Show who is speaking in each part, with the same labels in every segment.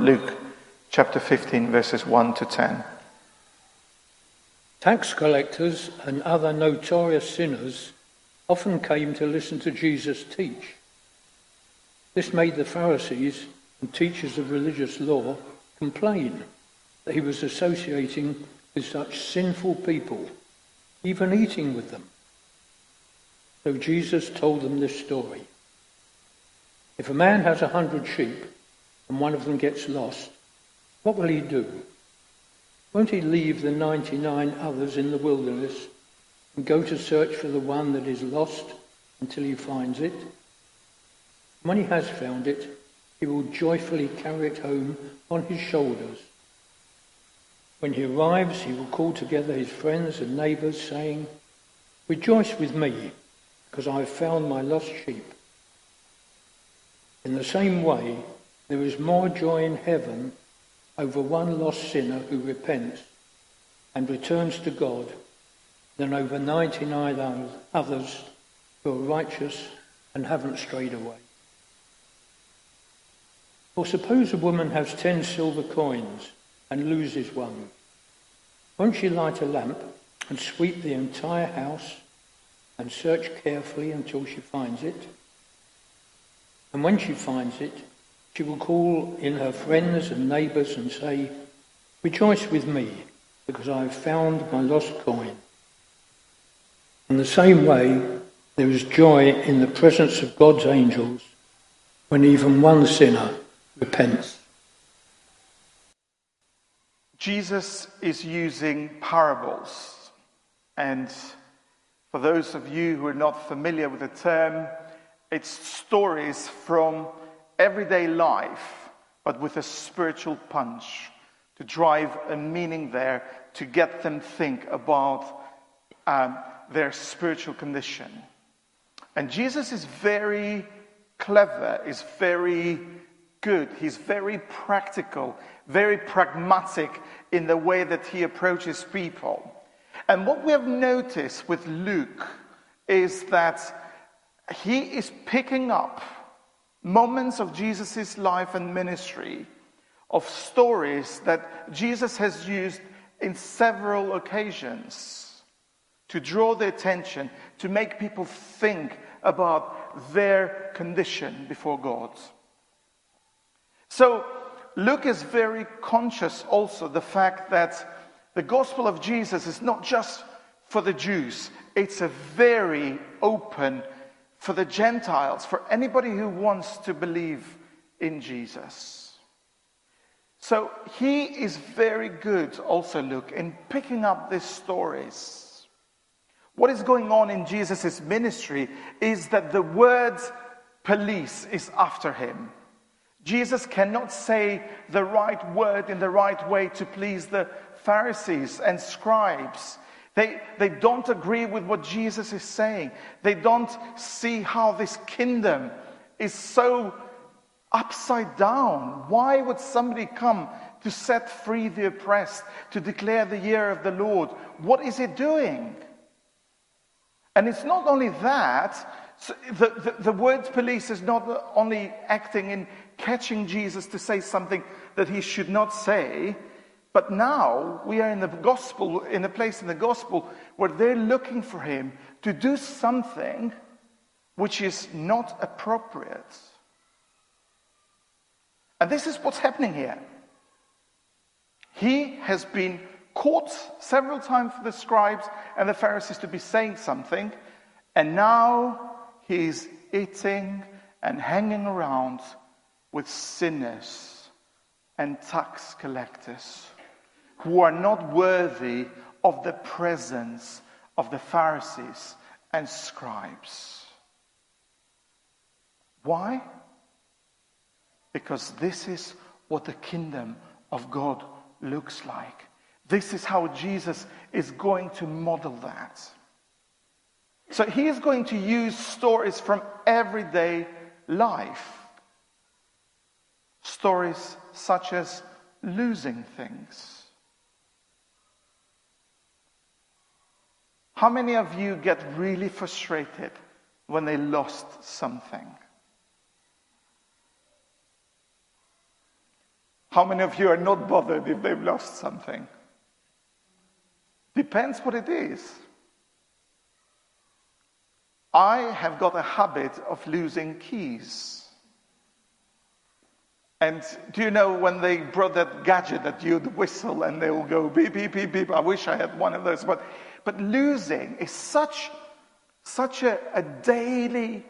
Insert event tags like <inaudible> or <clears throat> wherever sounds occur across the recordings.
Speaker 1: Luke chapter 15, verses 1 to 10.
Speaker 2: Tax collectors and other notorious sinners often came to listen to Jesus teach. This made the Pharisees and teachers of religious law complain that he was associating with such sinful people, even eating with them. So Jesus told them this story. If a man has a hundred sheep and one of them gets lost, what will he do? Won't he leave the 99 others in the wilderness and go to search for the one that is lost until he finds it? When he has found it, he will joyfully carry it home on his shoulders. When he arrives, he will call together his friends and neighbors, saying, Rejoice with me, because I have found my lost sheep. In the same way, there is more joy in heaven over one lost sinner who repents and returns to God than over 99 others who are righteous and haven't strayed away. Or suppose a woman has ten silver coins and loses one. Won't she light a lamp and sweep the entire house and search carefully until she finds it? And when she finds it, she will call in her friends and neighbours and say, Rejoice with me, because I have found my lost coin. In the same way, there is joy in the presence of God's angels when even one sinner repents.
Speaker 1: Jesus is using parables. And for those of you who are not familiar with the term, it's stories from everyday life, but with a spiritual punch to drive a meaning there, to get them think about um, their spiritual condition. And Jesus is very clever, is very good, he's very practical, very pragmatic in the way that he approaches people. And what we have noticed with Luke is that he is picking up moments of Jesus' life and ministry, of stories that Jesus has used in several occasions to draw the attention, to make people think about their condition before God. So, Luke is very conscious also the fact that the gospel of Jesus is not just for the Jews, it's a very open for the Gentiles, for anybody who wants to believe in Jesus. So he is very good, also, Luke, in picking up these stories. What is going on in Jesus' ministry is that the word police is after him. Jesus cannot say the right word in the right way to please the Pharisees and scribes. They, they don't agree with what Jesus is saying. They don't see how this kingdom is so upside down. Why would somebody come to set free the oppressed, to declare the year of the Lord? What is it doing? And it's not only that, so the, the, the word police is not only acting in catching Jesus to say something that he should not say, but now we are in the gospel, in a place in the gospel where they're looking for him to do something which is not appropriate. And this is what's happening here. He has been caught several times for the scribes and the Pharisees to be saying something, and now he's eating and hanging around with sinners and tax collectors who are not worthy of the presence of the Pharisees and scribes. Why? Because this is what the kingdom of God looks like. This is how Jesus is going to model that. So he is going to use stories from everyday life. Stories such as losing things How many of you get really frustrated when they lost something? How many of you are not bothered if they've lost something? Depends what it is. I have got a habit of losing keys. And do you know when they brought that gadget that you'd whistle and they will go beep, beep, beep, beep? I wish I had one of those. But, but losing is such, such a, a daily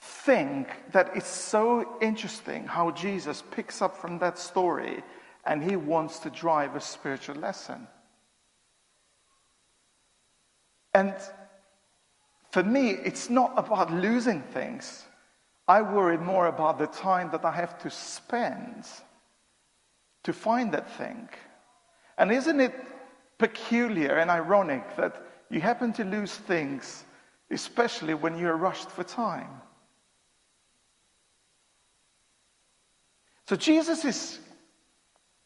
Speaker 1: thing that it's so interesting how Jesus picks up from that story and he wants to drive a spiritual lesson. And for me, it's not about losing things. I worry more about the time that I have to spend to find that thing. And isn't it peculiar and ironic that you happen to lose things, especially when you're rushed for time? So Jesus is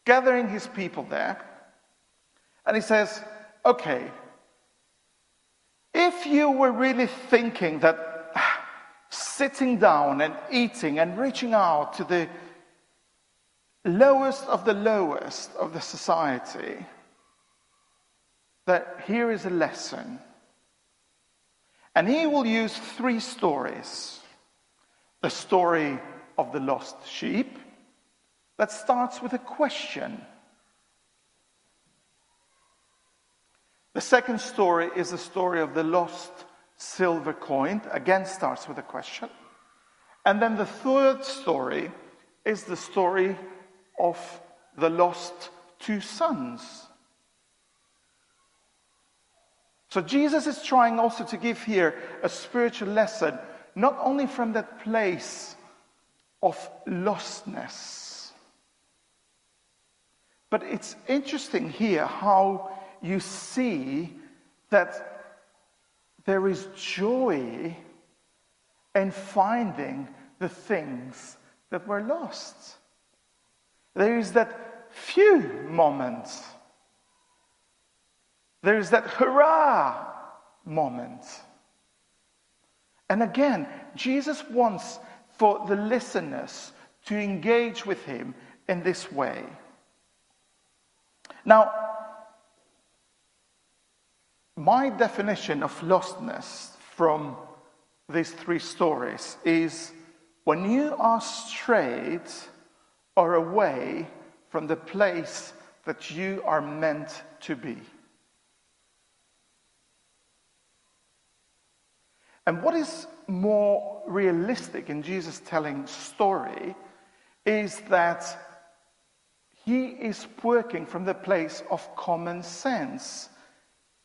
Speaker 1: gathering his people there, and he says, Okay, if you were really thinking that ah, sitting down and eating and reaching out to the lowest of the lowest of the society, that here is a lesson. And he will use three stories the story of the lost sheep, that starts with a question The second story is the story of the lost silver coin. Again, starts with a question. And then the third story is the story of the lost two sons. So Jesus is trying also to give here a spiritual lesson, not only from that place of lostness, but it's interesting here how you see that there is joy in finding the things that were lost. There is that phew moment. There is that hurrah moment. And again, Jesus wants for the listeners to engage with him in this way. Now, my definition of lostness from these three stories is when you are strayed or away from the place that you are meant to be. And what is more realistic in Jesus telling story is that he is working from the place of common sense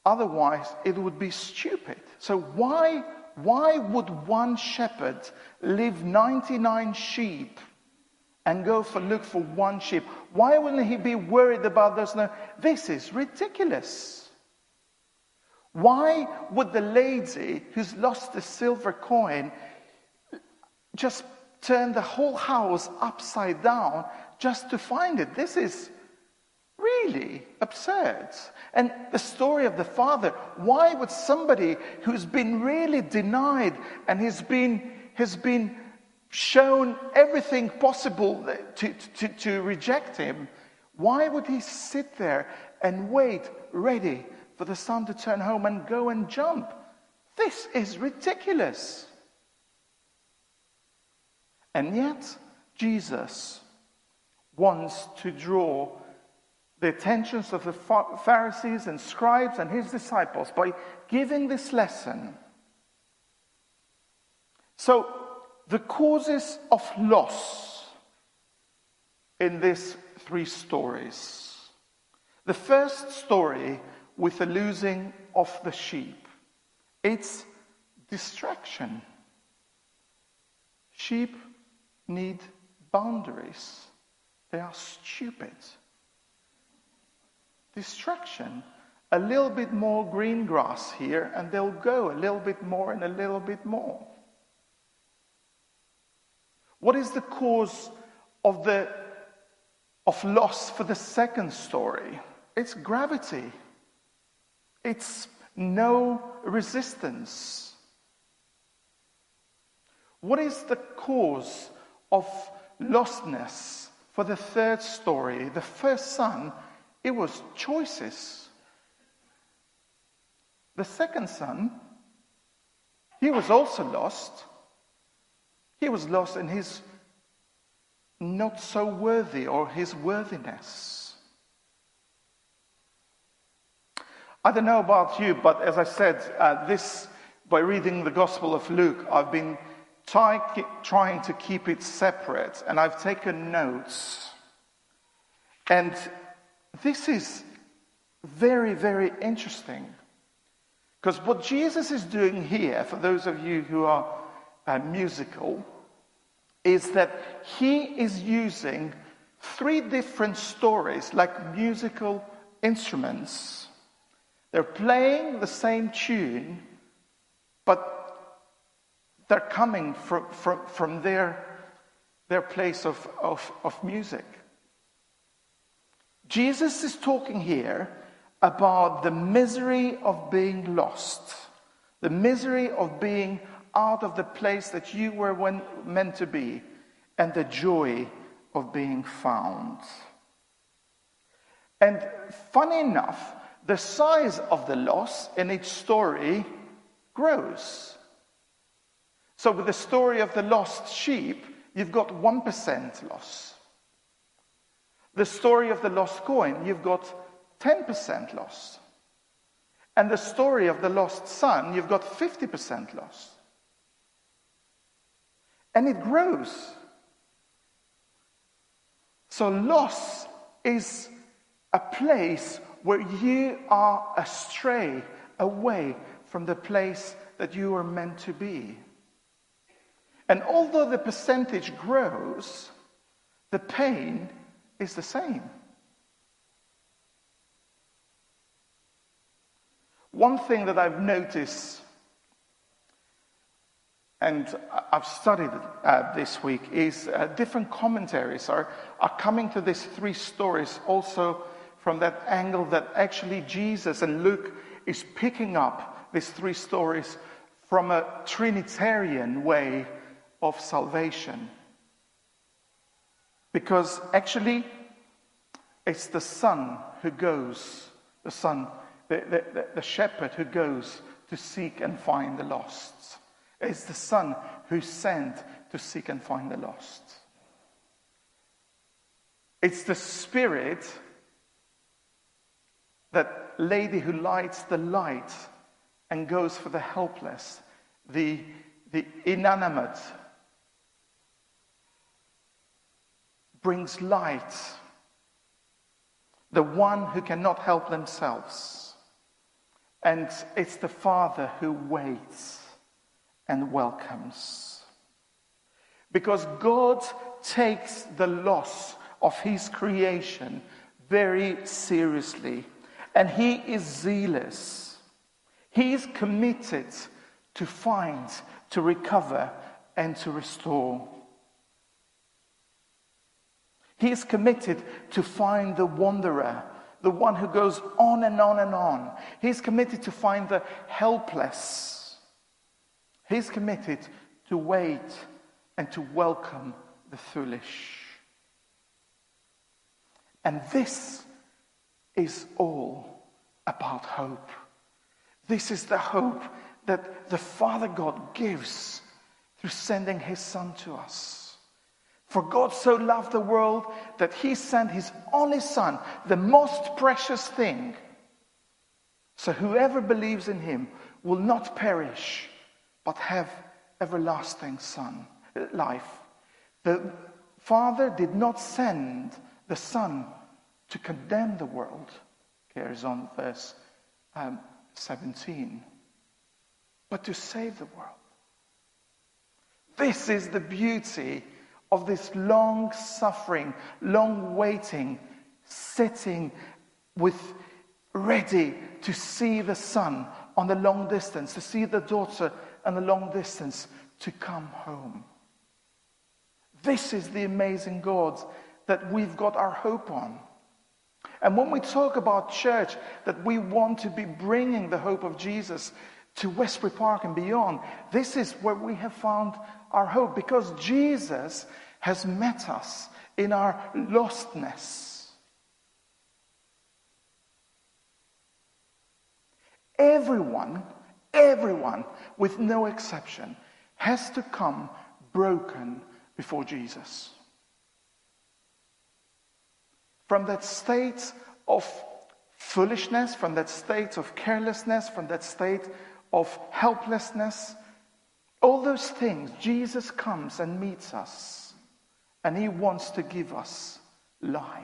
Speaker 1: Otherwise, it would be stupid. So, why, why would one shepherd leave 99 sheep and go for look for one sheep? Why wouldn't he be worried about those? No, this is ridiculous. Why would the lady who's lost the silver coin just turn the whole house upside down just to find it? This is really absurd. And the story of the father why would somebody who's been really denied and has been, has been shown everything possible to, to, to reject him, why would he sit there and wait ready for the son to turn home and go and jump? This is ridiculous. And yet, Jesus wants to draw the attentions of the Pharisees and scribes and his disciples by giving this lesson. So, the causes of loss in these three stories. The first story with the losing of the sheep, it's distraction. Sheep need boundaries, they are stupid distraction. A little bit more green grass here, and they'll go a little bit more and a little bit more. What is the cause of the of loss for the second story? It's gravity. It's no resistance. What is the cause of lostness for the third story, the first son, it was choices. The second son, he was also lost. He was lost in his not so worthy or his worthiness. I don't know about you, but as I said, uh, this by reading the Gospel of Luke, I've been try, trying to keep it separate, and I've taken notes. And this is very, very interesting. Because what Jesus is doing here, for those of you who are uh, musical, is that he is using three different stories like musical instruments. They're playing the same tune, but they're coming from, from, from their, their place of, of, of music. Jesus is talking here about the misery of being lost, the misery of being out of the place that you were when, meant to be, and the joy of being found. And funny enough, the size of the loss in each story grows. So, with the story of the lost sheep, you've got 1% loss. The story of the lost coin, you've got 10% loss. And the story of the lost son, you've got 50% loss. And it grows. So, loss is a place where you are astray, away from the place that you are meant to be. And although the percentage grows, the pain is the same. One thing that I've noticed, and I've studied uh, this week, is uh, different commentaries are, are coming to these three stories also from that angle that actually Jesus and Luke is picking up these three stories from a Trinitarian way of salvation. Because actually, it's the Son who goes, the Son, the, the, the, shepherd who goes to seek and find the lost. It's the Son who's sent to seek and find the lost. It's the Spirit, that lady who lights the light and goes for the helpless, the, the inanimate, brings light, the one who cannot help themselves. And it's the Father who waits and welcomes. Because God takes the loss of His creation very seriously, and He is zealous he is committed to find, to recover, and to restore. He is committed to find the wanderer, the one who goes on and on and on. He's committed to find the helpless. He's committed to wait and to welcome the foolish. And this is all about hope. This is the hope that the Father God gives through sending his Son to us. For God so loved the world that he sent his only Son, the most precious thing. So whoever believes in him will not perish, but have everlasting son, life. The Father did not send the Son to condemn the world, carries on verse um, 17, but to save the world. This is the beauty of this long suffering, long waiting, sitting with ready to see the son on the long distance, to see the daughter on the long distance, to come home. This is the amazing God that we've got our hope on. And when we talk about church, that we want to be bringing the hope of Jesus to Westbury Park and beyond, this is where we have found our hope because Jesus has met us in our lostness. Everyone, everyone, with no exception, has to come broken before Jesus. From that state of foolishness, from that state of carelessness, from that state of helplessness, all those things, Jesus comes and meets us, and He wants to give us life.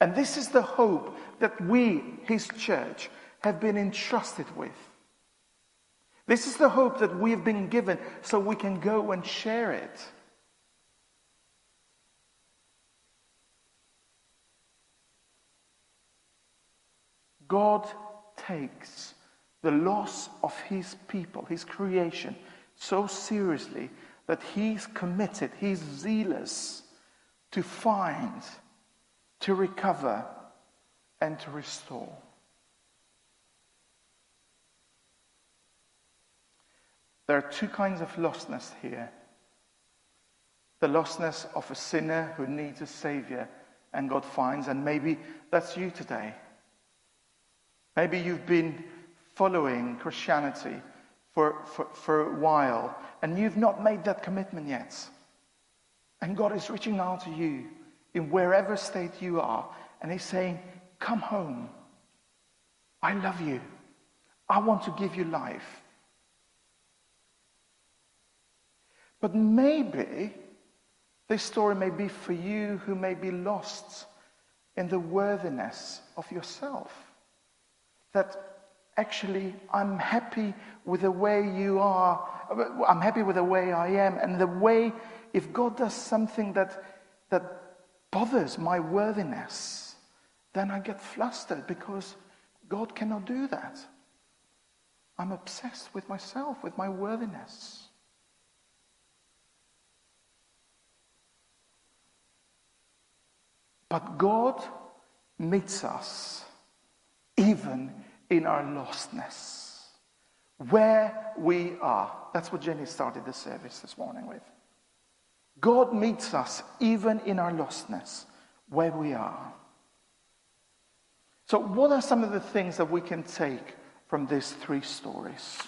Speaker 1: And this is the hope that we, His church, have been entrusted with. This is the hope that we've been given so we can go and share it. God takes the loss of his people, his creation, so seriously that he's committed, he's zealous to find, to recover, and to restore. There are two kinds of lostness here the lostness of a sinner who needs a savior and God finds, and maybe that's you today. Maybe you've been following Christianity for, for, for a while and you've not made that commitment yet. And God is reaching out to you in wherever state you are, and He's saying, Come home. I love you. I want to give you life. But maybe this story may be for you who may be lost in the worthiness of yourself. That actually I'm happy with the way you are, I'm happy with the way I am, and the way, if God does something that, that bothers my worthiness, then I get flustered because God cannot do that. I'm obsessed with myself, with my worthiness. But God meets us even in our lostness, where we are. That's what Jenny started the service this morning with. God meets us even in our lostness, where we are. So, what are some of the things that we can take from these three stories?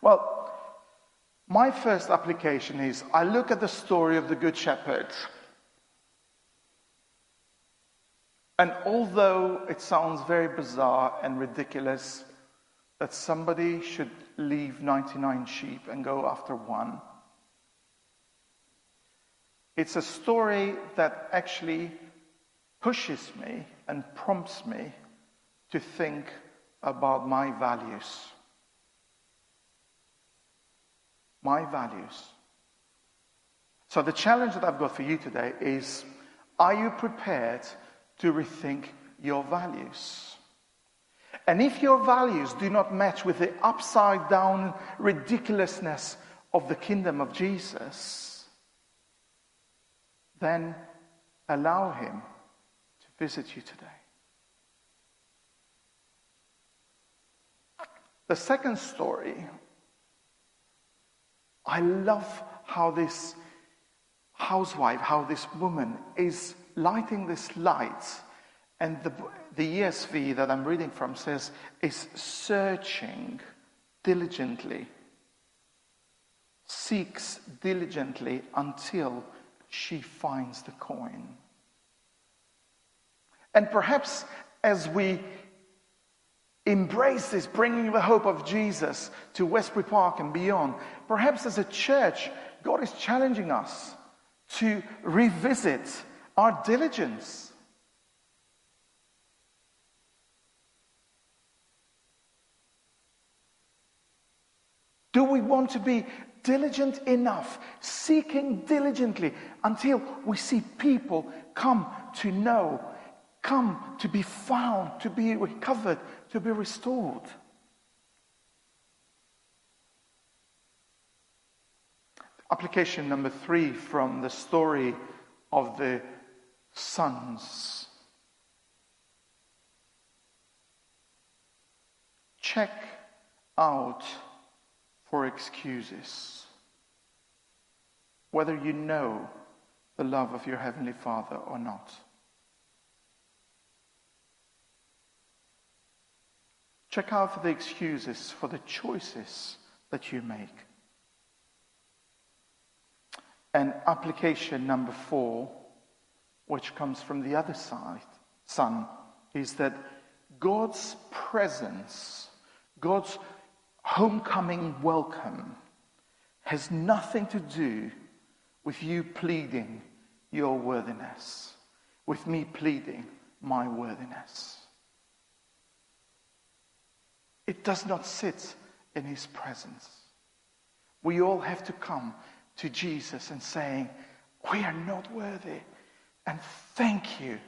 Speaker 1: Well, my first application is I look at the story of the Good Shepherd And although it sounds very bizarre and ridiculous that somebody should leave 99 sheep and go after one, it's a story that actually pushes me and prompts me to think about my values. My values. So, the challenge that I've got for you today is are you prepared to rethink your values. And if your values do not match with the upside down ridiculousness of the kingdom of Jesus, then allow Him to visit you today. The second story, I love how this housewife, how this woman is lighting this light. And the, the ESV that I'm reading from says, is searching diligently, seeks diligently until she finds the coin. And perhaps as we embrace this, bringing the hope of Jesus to Westbury Park and beyond, perhaps as a church, God is challenging us to revisit our diligence. Do we want to be diligent enough, seeking diligently until we see people come to know, come to be found, to be recovered, to be restored? Application number three from the story of the sons. Check out for excuses. whether you know the love of your Heavenly Father or not. Check out for the excuses for the choices that you make. And application number four, which comes from the other side, son, is that God's presence, God's homecoming welcome, has nothing to do with you pleading your worthiness, with me pleading my worthiness. It does not sit in his presence. We all have to come to Jesus and saying, We are not worthy. And thank you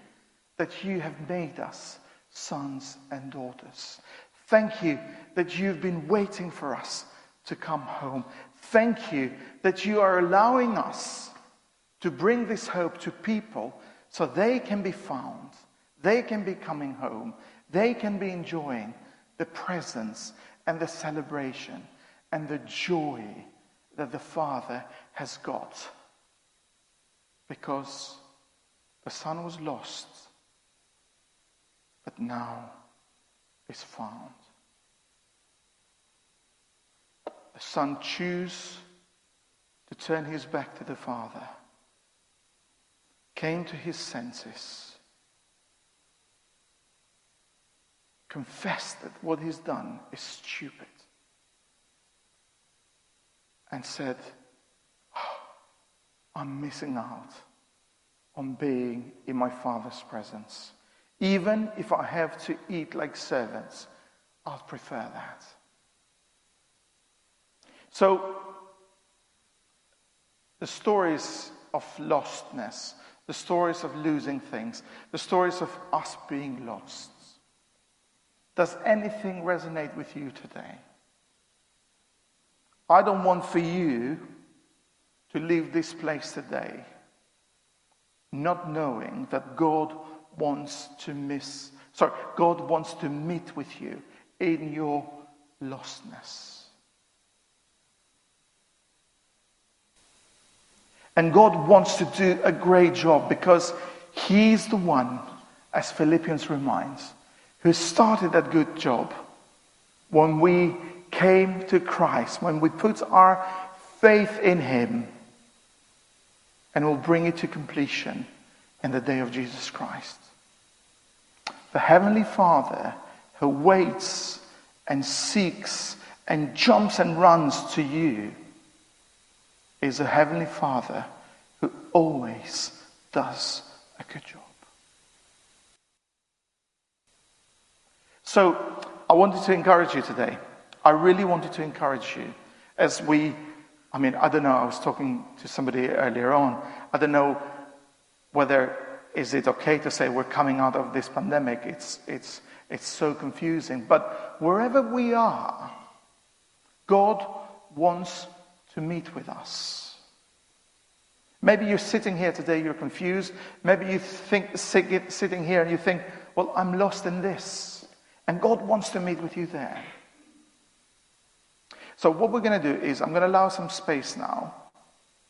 Speaker 1: that you have made us sons and daughters. Thank you that you've been waiting for us to come home. Thank you that you are allowing us to bring this hope to people so they can be found, they can be coming home, they can be enjoying the presence and the celebration and the joy that the Father has got. Because the Son was lost, but now is found. The Son chose to turn his back to the Father, came to his senses, confessed that what he's done is stupid, and said, oh, I'm missing out on being in my Father's presence. Even if I have to eat like servants, I'll prefer that. So, the stories of lostness, the stories of losing things, the stories of us being lost. Does anything resonate with you today? I don't want for you to leave this place today not knowing that God wants to miss, sorry, God wants to meet with you in your lostness. And God wants to do a great job because He's the one, as Philippians reminds, who started that good job when we came to Christ, when we put our faith in Him, and will bring it to completion in the day of Jesus Christ. The Heavenly Father who waits and seeks and jumps and runs to you is a Heavenly Father who always does a good job. So, I wanted to encourage you today. I really wanted to encourage you as we, I mean, I don't know, I was talking to somebody earlier on. I don't know whether is it okay to say we're coming out of this pandemic. It's, it's, it's so confusing. But wherever we are, God wants to meet with us. Maybe you're sitting here today, you're confused. Maybe you think sitting here and you think, well, I'm lost in this. And God wants to meet with you there. So, what we're going to do is, I'm going to allow some space now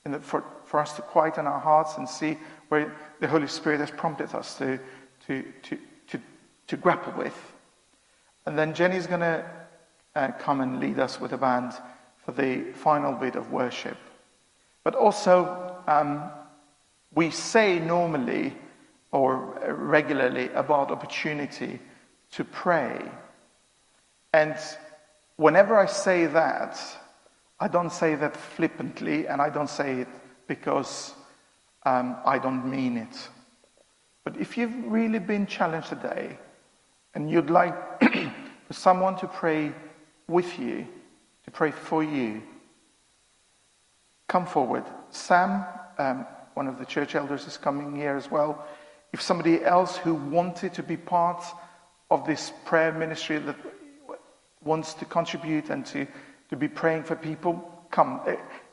Speaker 1: the, for, for us to quieten our hearts and see where the Holy Spirit has prompted us to, to, to, to, to grapple with. And then Jenny's going to uh, come and lead us with a band for the final bit of worship. But also, um, we say normally or regularly about opportunity to pray. And whenever I say that, I don't say that flippantly, and I don't say it because um, I don't mean it. But if you've really been challenged today and you'd like <clears throat> for someone to pray with you, to pray for you, come forward. Sam, um, one of the church elders, is coming here as well. If somebody else who wanted to be part of this prayer ministry that wants to contribute and to, to be praying for people, come.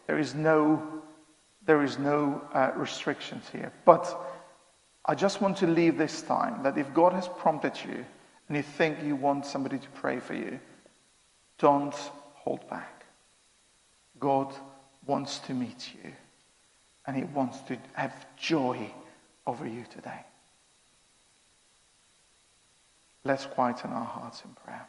Speaker 1: There is no, there is no uh, restrictions here. But I just want to leave this time that if God has prompted you and you think you want somebody to pray for you, don't hold back. God wants to meet you. And he wants to have joy over you today. Let's quieten our hearts in prayer.